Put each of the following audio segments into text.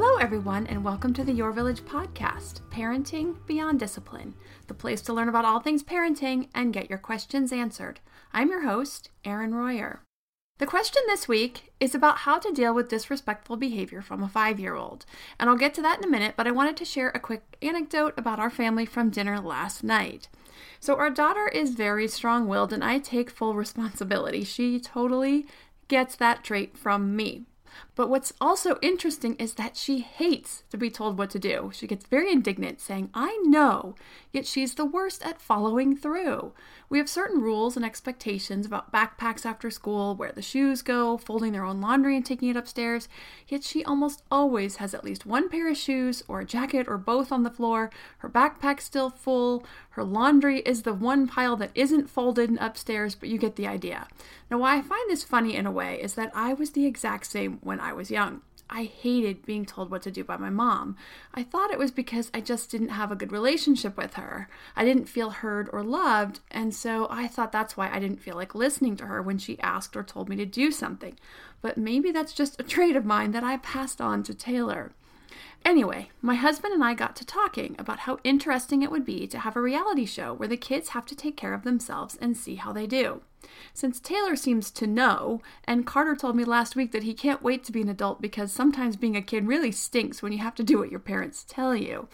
Hello, everyone, and welcome to the Your Village podcast, Parenting Beyond Discipline, the place to learn about all things parenting and get your questions answered. I'm your host, Erin Royer. The question this week is about how to deal with disrespectful behavior from a five year old. And I'll get to that in a minute, but I wanted to share a quick anecdote about our family from dinner last night. So, our daughter is very strong willed, and I take full responsibility. She totally gets that trait from me. But what's also interesting is that she hates to be told what to do. She gets very indignant, saying, I know, yet she's the worst at following through. We have certain rules and expectations about backpacks after school, where the shoes go, folding their own laundry and taking it upstairs, yet she almost always has at least one pair of shoes or a jacket or both on the floor. Her backpack's still full. Her laundry is the one pile that isn't folded and upstairs, but you get the idea. Now, why I find this funny in a way is that I was the exact same when I was young. I hated being told what to do by my mom. I thought it was because I just didn't have a good relationship with her. I didn't feel heard or loved, and so I thought that's why I didn't feel like listening to her when she asked or told me to do something. But maybe that's just a trait of mine that I passed on to Taylor. Anyway, my husband and I got to talking about how interesting it would be to have a reality show where the kids have to take care of themselves and see how they do. Since Taylor seems to know, and Carter told me last week that he can't wait to be an adult because sometimes being a kid really stinks when you have to do what your parents tell you.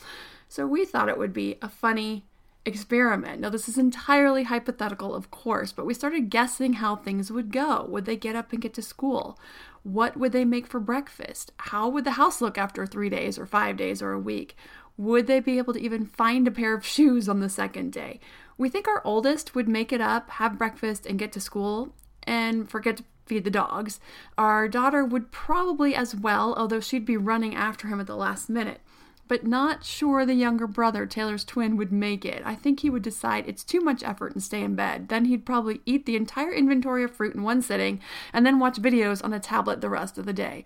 So we thought it would be a funny experiment. Now, this is entirely hypothetical, of course, but we started guessing how things would go. Would they get up and get to school? What would they make for breakfast? How would the house look after three days or five days or a week? Would they be able to even find a pair of shoes on the second day? We think our oldest would make it up, have breakfast, and get to school and forget to feed the dogs. Our daughter would probably as well, although she'd be running after him at the last minute. But not sure the younger brother, Taylor's twin, would make it. I think he would decide it's too much effort and stay in bed. Then he'd probably eat the entire inventory of fruit in one sitting and then watch videos on a tablet the rest of the day.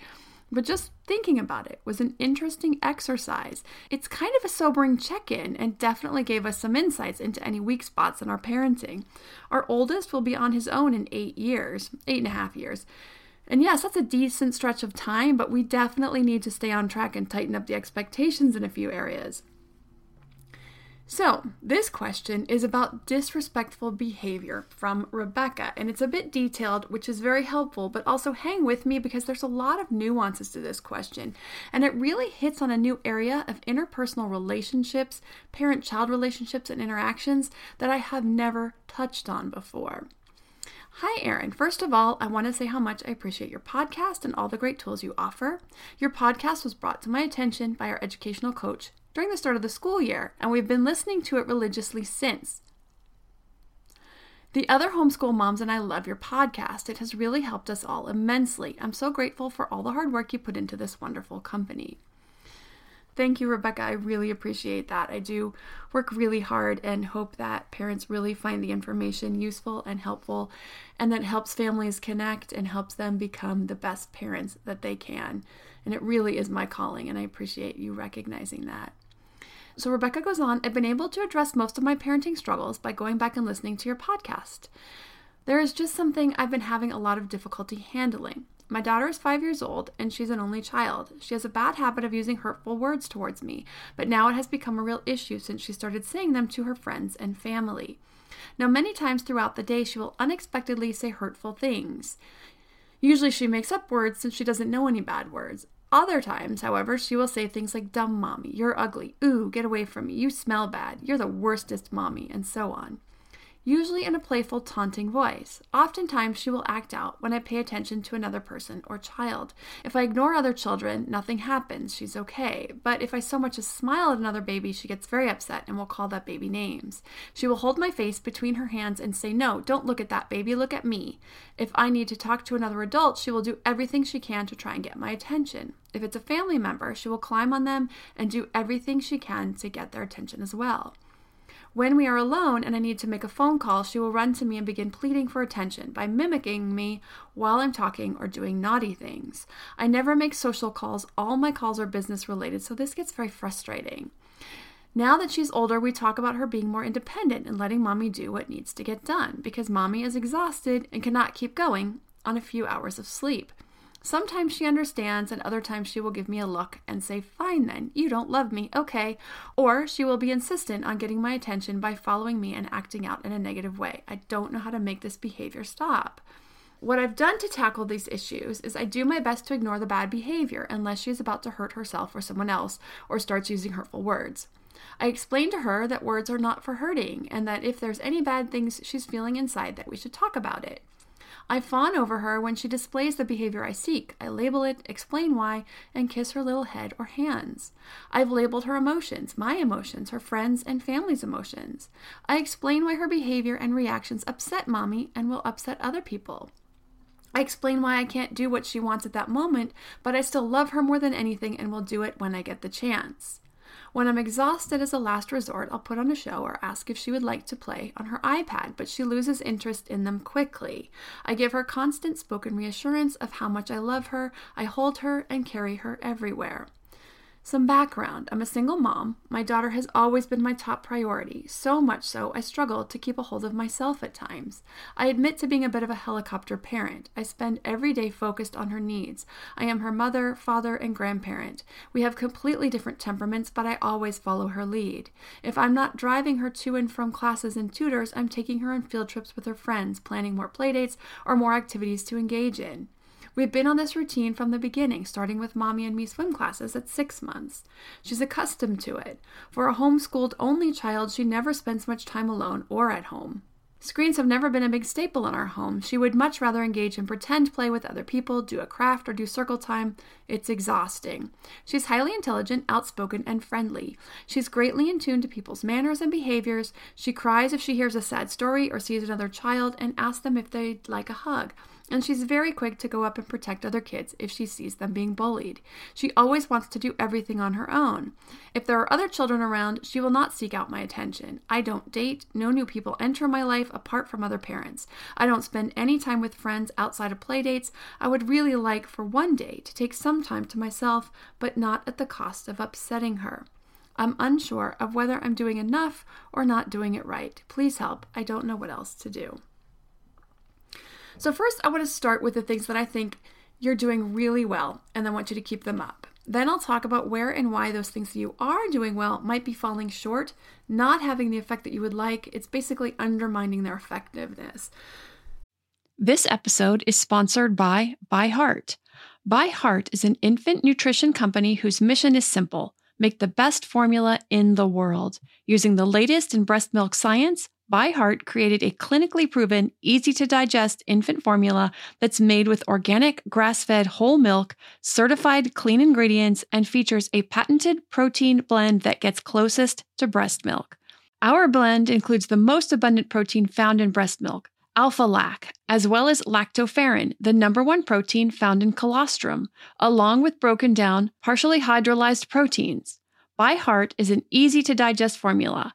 But just thinking about it was an interesting exercise. It's kind of a sobering check in and definitely gave us some insights into any weak spots in our parenting. Our oldest will be on his own in eight years, eight and a half years. And yes, that's a decent stretch of time, but we definitely need to stay on track and tighten up the expectations in a few areas. So, this question is about disrespectful behavior from Rebecca, and it's a bit detailed, which is very helpful, but also hang with me because there's a lot of nuances to this question, and it really hits on a new area of interpersonal relationships, parent child relationships, and interactions that I have never touched on before. Hi, Erin. First of all, I want to say how much I appreciate your podcast and all the great tools you offer. Your podcast was brought to my attention by our educational coach, during the start of the school year, and we've been listening to it religiously since. The other homeschool moms and I love your podcast. It has really helped us all immensely. I'm so grateful for all the hard work you put into this wonderful company. Thank you, Rebecca. I really appreciate that. I do work really hard and hope that parents really find the information useful and helpful, and that helps families connect and helps them become the best parents that they can. And it really is my calling, and I appreciate you recognizing that. So Rebecca goes on, I've been able to address most of my parenting struggles by going back and listening to your podcast. There is just something I've been having a lot of difficulty handling. My daughter is five years old and she's an only child. She has a bad habit of using hurtful words towards me, but now it has become a real issue since she started saying them to her friends and family. Now, many times throughout the day, she will unexpectedly say hurtful things. Usually she makes up words since she doesn't know any bad words. Other times, however, she will say things like, dumb mommy, you're ugly, ooh, get away from me, you smell bad, you're the worstest mommy, and so on usually in a playful, taunting voice. Oftentimes, she will act out when I pay attention to another person or child. If I ignore other children, nothing happens. She's okay. But if I so much as smile at another baby, she gets very upset and will call that baby names. She will hold my face between her hands and say, No, don't look at that baby, look at me. If I need to talk to another adult, she will do everything she can to try and get my attention. If it's a family member, she will climb on them and do everything she can to get their attention as well. When we are alone and I need to make a phone call, she will run to me and begin pleading for attention by mimicking me while I'm talking or doing naughty things. I never make social calls, all my calls are business related, so this gets very frustrating. Now that she's older, we talk about her being more independent and letting mommy do what needs to get done because mommy is exhausted and cannot keep going on a few hours of sleep. Sometimes she understands, and other times she will give me a look and say, Fine then, you don't love me, okay. Or she will be insistent on getting my attention by following me and acting out in a negative way. I don't know how to make this behavior stop. What I've done to tackle these issues is I do my best to ignore the bad behavior unless she is about to hurt herself or someone else or starts using hurtful words. I explain to her that words are not for hurting and that if there's any bad things she's feeling inside that we should talk about it. I fawn over her when she displays the behavior I seek. I label it, explain why, and kiss her little head or hands. I've labeled her emotions, my emotions, her friends and family's emotions. I explain why her behavior and reactions upset mommy and will upset other people. I explain why I can't do what she wants at that moment, but I still love her more than anything and will do it when I get the chance. When I'm exhausted as a last resort, I'll put on a show or ask if she would like to play on her iPad, but she loses interest in them quickly. I give her constant spoken reassurance of how much I love her, I hold her and carry her everywhere. Some background I'm a single mom. My daughter has always been my top priority, so much so I struggle to keep a hold of myself at times. I admit to being a bit of a helicopter parent. I spend every day focused on her needs. I am her mother, father, and grandparent. We have completely different temperaments, but I always follow her lead. If I'm not driving her to and from classes and tutors, I'm taking her on field trips with her friends, planning more playdates or more activities to engage in. We've been on this routine from the beginning, starting with mommy and me swim classes at six months. She's accustomed to it. For a homeschooled only child, she never spends much time alone or at home. Screens have never been a big staple in our home. She would much rather engage in pretend play with other people, do a craft, or do circle time. It's exhausting. She's highly intelligent, outspoken, and friendly. She's greatly in tune to people's manners and behaviors. She cries if she hears a sad story or sees another child and asks them if they'd like a hug and she's very quick to go up and protect other kids if she sees them being bullied. She always wants to do everything on her own. If there are other children around, she will not seek out my attention. I don't date, no new people enter my life apart from other parents. I don't spend any time with friends outside of playdates. I would really like for one day to take some time to myself, but not at the cost of upsetting her. I'm unsure of whether I'm doing enough or not doing it right. Please help. I don't know what else to do. So, first, I want to start with the things that I think you're doing really well, and I want you to keep them up. Then I'll talk about where and why those things that you are doing well might be falling short, not having the effect that you would like. It's basically undermining their effectiveness. This episode is sponsored by ByHeart. By Heart is an infant nutrition company whose mission is simple make the best formula in the world. Using the latest in breast milk science, ByHeart created a clinically proven, easy to digest infant formula that's made with organic, grass fed whole milk, certified clean ingredients, and features a patented protein blend that gets closest to breast milk. Our blend includes the most abundant protein found in breast milk, alpha lac, as well as lactoferrin, the number one protein found in colostrum, along with broken down, partially hydrolyzed proteins. ByHeart is an easy to digest formula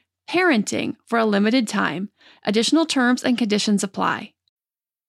parenting for a limited time. Additional terms and conditions apply.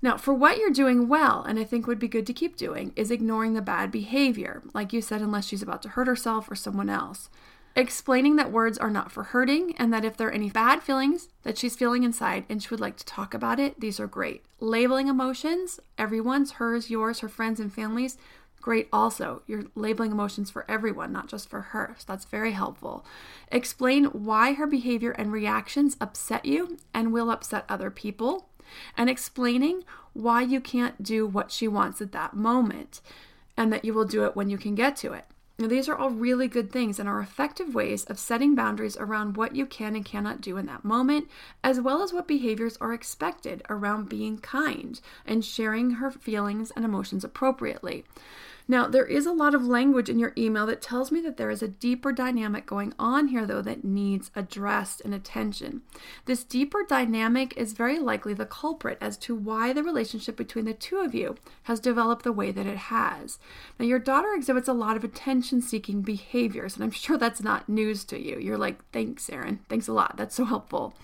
Now, for what you're doing well, and I think would be good to keep doing, is ignoring the bad behavior, like you said, unless she's about to hurt herself or someone else. Explaining that words are not for hurting, and that if there are any bad feelings that she's feeling inside and she would like to talk about it, these are great. Labeling emotions, everyone's, hers, yours, her friends, and families, great also. You're labeling emotions for everyone, not just for her. So that's very helpful. Explain why her behavior and reactions upset you and will upset other people and explaining why you can't do what she wants at that moment and that you will do it when you can get to it. Now, these are all really good things and are effective ways of setting boundaries around what you can and cannot do in that moment, as well as what behaviors are expected around being kind and sharing her feelings and emotions appropriately. Now, there is a lot of language in your email that tells me that there is a deeper dynamic going on here, though, that needs addressed and attention. This deeper dynamic is very likely the culprit as to why the relationship between the two of you has developed the way that it has. Now, your daughter exhibits a lot of attention seeking behaviors, and I'm sure that's not news to you. You're like, thanks, Erin. Thanks a lot. That's so helpful.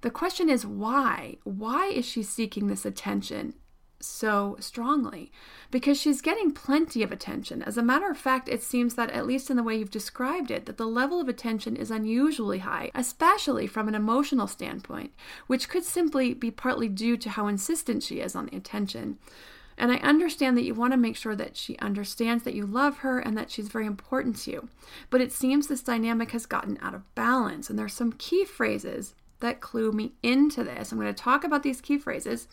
The question is why? Why is she seeking this attention? So strongly because she's getting plenty of attention. As a matter of fact, it seems that, at least in the way you've described it, that the level of attention is unusually high, especially from an emotional standpoint, which could simply be partly due to how insistent she is on the attention. And I understand that you want to make sure that she understands that you love her and that she's very important to you. But it seems this dynamic has gotten out of balance, and there's some key phrases that clue me into this. I'm going to talk about these key phrases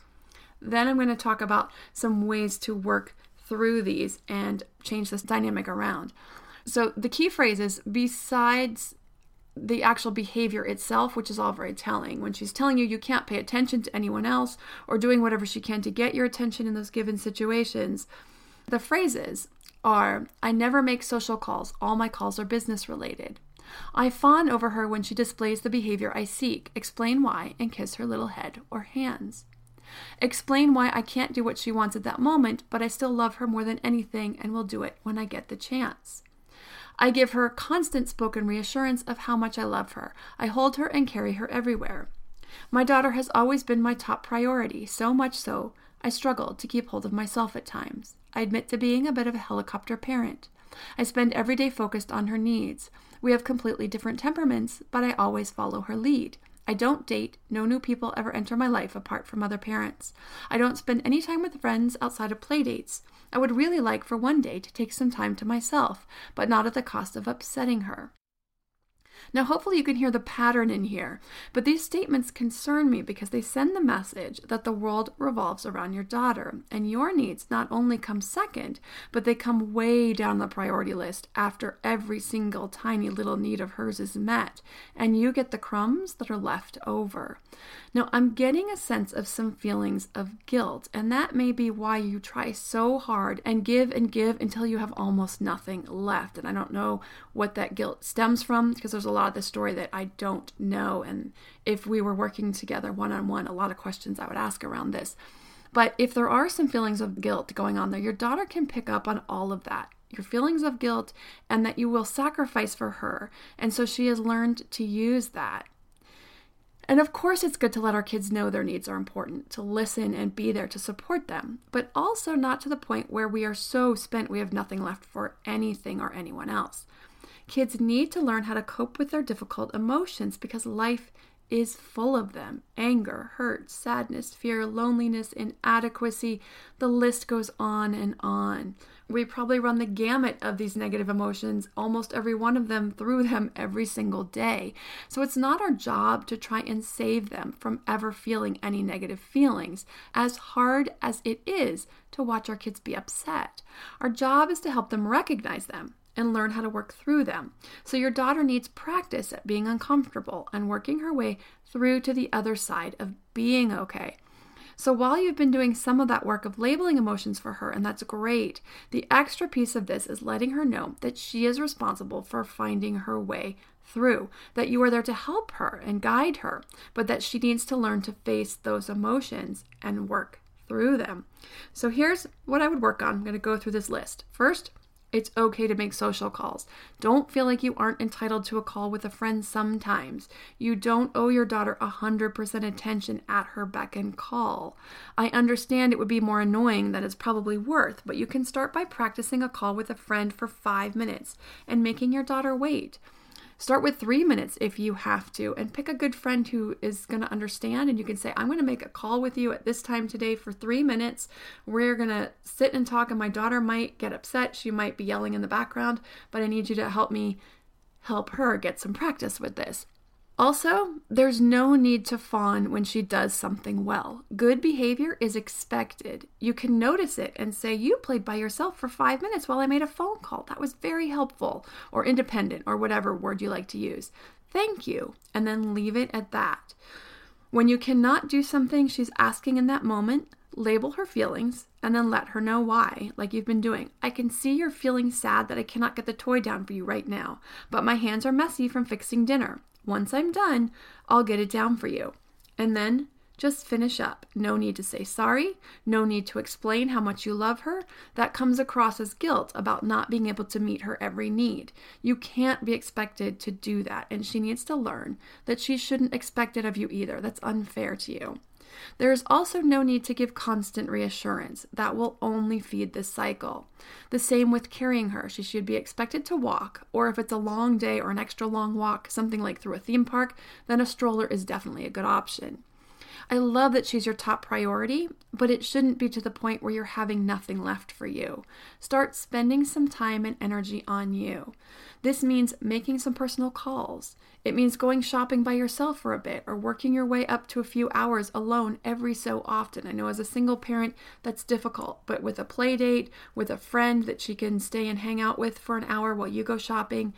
then I'm going to talk about some ways to work through these and change this dynamic around. So, the key phrases, besides the actual behavior itself, which is all very telling, when she's telling you you can't pay attention to anyone else or doing whatever she can to get your attention in those given situations, the phrases are I never make social calls, all my calls are business related. I fawn over her when she displays the behavior I seek, explain why, and kiss her little head or hands. Explain why I can't do what she wants at that moment, but I still love her more than anything and will do it when I get the chance. I give her constant spoken reassurance of how much I love her. I hold her and carry her everywhere. My daughter has always been my top priority, so much so I struggle to keep hold of myself at times. I admit to being a bit of a helicopter parent. I spend every day focused on her needs. We have completely different temperaments, but I always follow her lead. I don't date, no new people ever enter my life apart from other parents. I don't spend any time with friends outside of playdates. I would really like for one day to take some time to myself, but not at the cost of upsetting her. Now, hopefully, you can hear the pattern in here, but these statements concern me because they send the message that the world revolves around your daughter, and your needs not only come second, but they come way down the priority list after every single tiny little need of hers is met, and you get the crumbs that are left over. Now, I'm getting a sense of some feelings of guilt, and that may be why you try so hard and give and give until you have almost nothing left. And I don't know what that guilt stems from because there's a lot of the story that I don't know. And if we were working together one on one, a lot of questions I would ask around this. But if there are some feelings of guilt going on there, your daughter can pick up on all of that your feelings of guilt and that you will sacrifice for her. And so she has learned to use that. And of course, it's good to let our kids know their needs are important, to listen and be there to support them, but also not to the point where we are so spent we have nothing left for anything or anyone else. Kids need to learn how to cope with their difficult emotions because life is full of them anger, hurt, sadness, fear, loneliness, inadequacy. The list goes on and on. We probably run the gamut of these negative emotions, almost every one of them, through them every single day. So it's not our job to try and save them from ever feeling any negative feelings, as hard as it is to watch our kids be upset. Our job is to help them recognize them and learn how to work through them. So, your daughter needs practice at being uncomfortable and working her way through to the other side of being okay. So while you've been doing some of that work of labeling emotions for her, and that's great, the extra piece of this is letting her know that she is responsible for finding her way through, that you are there to help her and guide her, but that she needs to learn to face those emotions and work through them. So here's what I would work on. I'm going to go through this list. First, it's okay to make social calls. Don't feel like you aren't entitled to a call with a friend sometimes. You don't owe your daughter 100% attention at her beck and call. I understand it would be more annoying than it's probably worth, but you can start by practicing a call with a friend for five minutes and making your daughter wait. Start with three minutes if you have to, and pick a good friend who is going to understand. And you can say, I'm going to make a call with you at this time today for three minutes. We're going to sit and talk, and my daughter might get upset. She might be yelling in the background, but I need you to help me help her get some practice with this. Also, there's no need to fawn when she does something well. Good behavior is expected. You can notice it and say, You played by yourself for five minutes while I made a phone call. That was very helpful, or independent, or whatever word you like to use. Thank you. And then leave it at that. When you cannot do something she's asking in that moment, label her feelings and then let her know why, like you've been doing. I can see you're feeling sad that I cannot get the toy down for you right now, but my hands are messy from fixing dinner. Once I'm done, I'll get it down for you. And then just finish up. No need to say sorry. No need to explain how much you love her. That comes across as guilt about not being able to meet her every need. You can't be expected to do that, and she needs to learn that she shouldn't expect it of you either. That's unfair to you. There is also no need to give constant reassurance. That will only feed this cycle. The same with carrying her. She should be expected to walk, or if it's a long day or an extra long walk, something like through a theme park, then a stroller is definitely a good option. I love that she's your top priority, but it shouldn't be to the point where you're having nothing left for you. Start spending some time and energy on you. This means making some personal calls. It means going shopping by yourself for a bit or working your way up to a few hours alone every so often. I know as a single parent that's difficult, but with a play date, with a friend that she can stay and hang out with for an hour while you go shopping,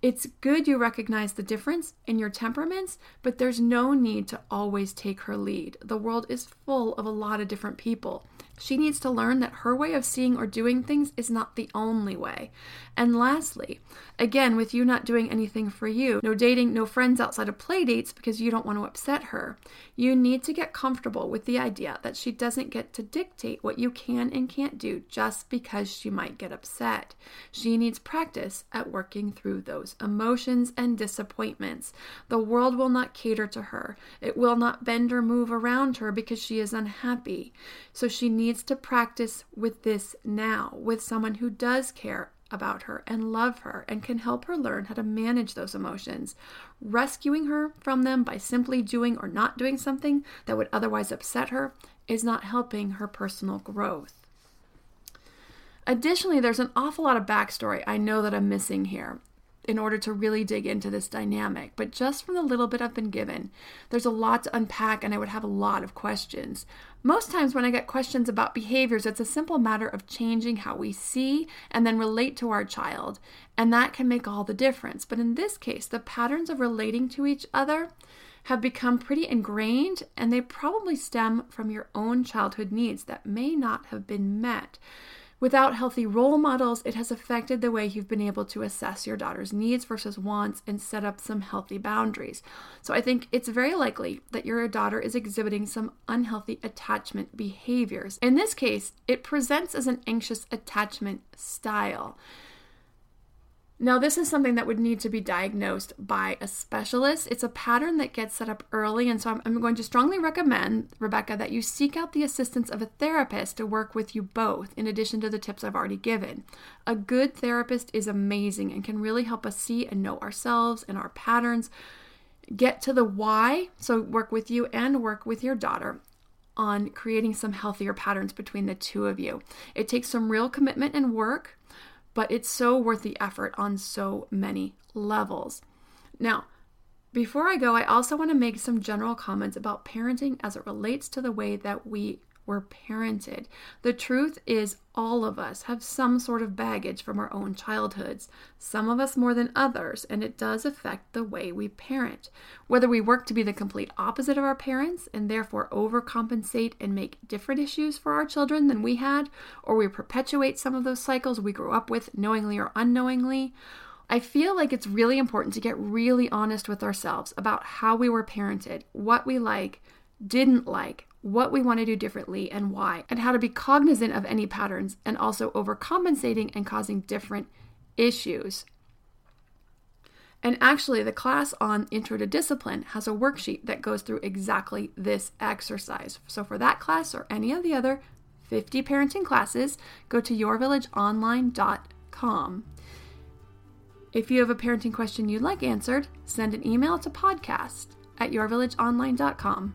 it's good you recognize the difference in your temperaments, but there's no need to always take her lead. The world is full of a lot of different people. She needs to learn that her way of seeing or doing things is not the only way. And lastly, again, with you not doing anything for you, no dating, no friends outside of play dates because you don't want to upset her, you need to get comfortable with the idea that she doesn't get to dictate what you can and can't do just because she might get upset. She needs practice at working through those emotions and disappointments. The world will not cater to her, it will not bend or move around her because she is unhappy. So she needs needs to practice with this now, with someone who does care about her and love her and can help her learn how to manage those emotions. Rescuing her from them by simply doing or not doing something that would otherwise upset her is not helping her personal growth. Additionally, there's an awful lot of backstory I know that I'm missing here in order to really dig into this dynamic. But just from the little bit I've been given, there's a lot to unpack, and I would have a lot of questions. Most times, when I get questions about behaviors, it's a simple matter of changing how we see and then relate to our child, and that can make all the difference. But in this case, the patterns of relating to each other have become pretty ingrained, and they probably stem from your own childhood needs that may not have been met. Without healthy role models, it has affected the way you've been able to assess your daughter's needs versus wants and set up some healthy boundaries. So I think it's very likely that your daughter is exhibiting some unhealthy attachment behaviors. In this case, it presents as an anxious attachment style. Now, this is something that would need to be diagnosed by a specialist. It's a pattern that gets set up early, and so I'm, I'm, going to strongly recommend, Rebecca, that you seek out the assistance of a therapist to work with you both, in addition to the tips I've already given. A good therapist is amazing and can really help us see and know ourselves and our patterns, get to the why, so work with you and work with your daughter on creating some healthier patterns between the two of you. It takes some real commitment and work but it's so worth the effort on so many levels. Now, before I go, I also want to make some general comments about parenting as it relates to the way that we were parented. The truth is, all of us have some sort of baggage from our own childhoods, some of us more than others, and it does affect the way we parent. Whether we work to be the complete opposite of our parents and therefore overcompensate and make different issues for our children than we had, or we perpetuate some of those cycles we grew up with knowingly or unknowingly. I feel like it's really important to get really honest with ourselves about how we were parented, what we like, didn't like, what we want to do differently and why, and how to be cognizant of any patterns and also overcompensating and causing different issues. And actually, the class on Intro to Discipline has a worksheet that goes through exactly this exercise. So, for that class or any of the other 50 parenting classes, go to yourvillageonline.com. If you have a parenting question you'd like answered, send an email to podcast at yourvillageonline.com.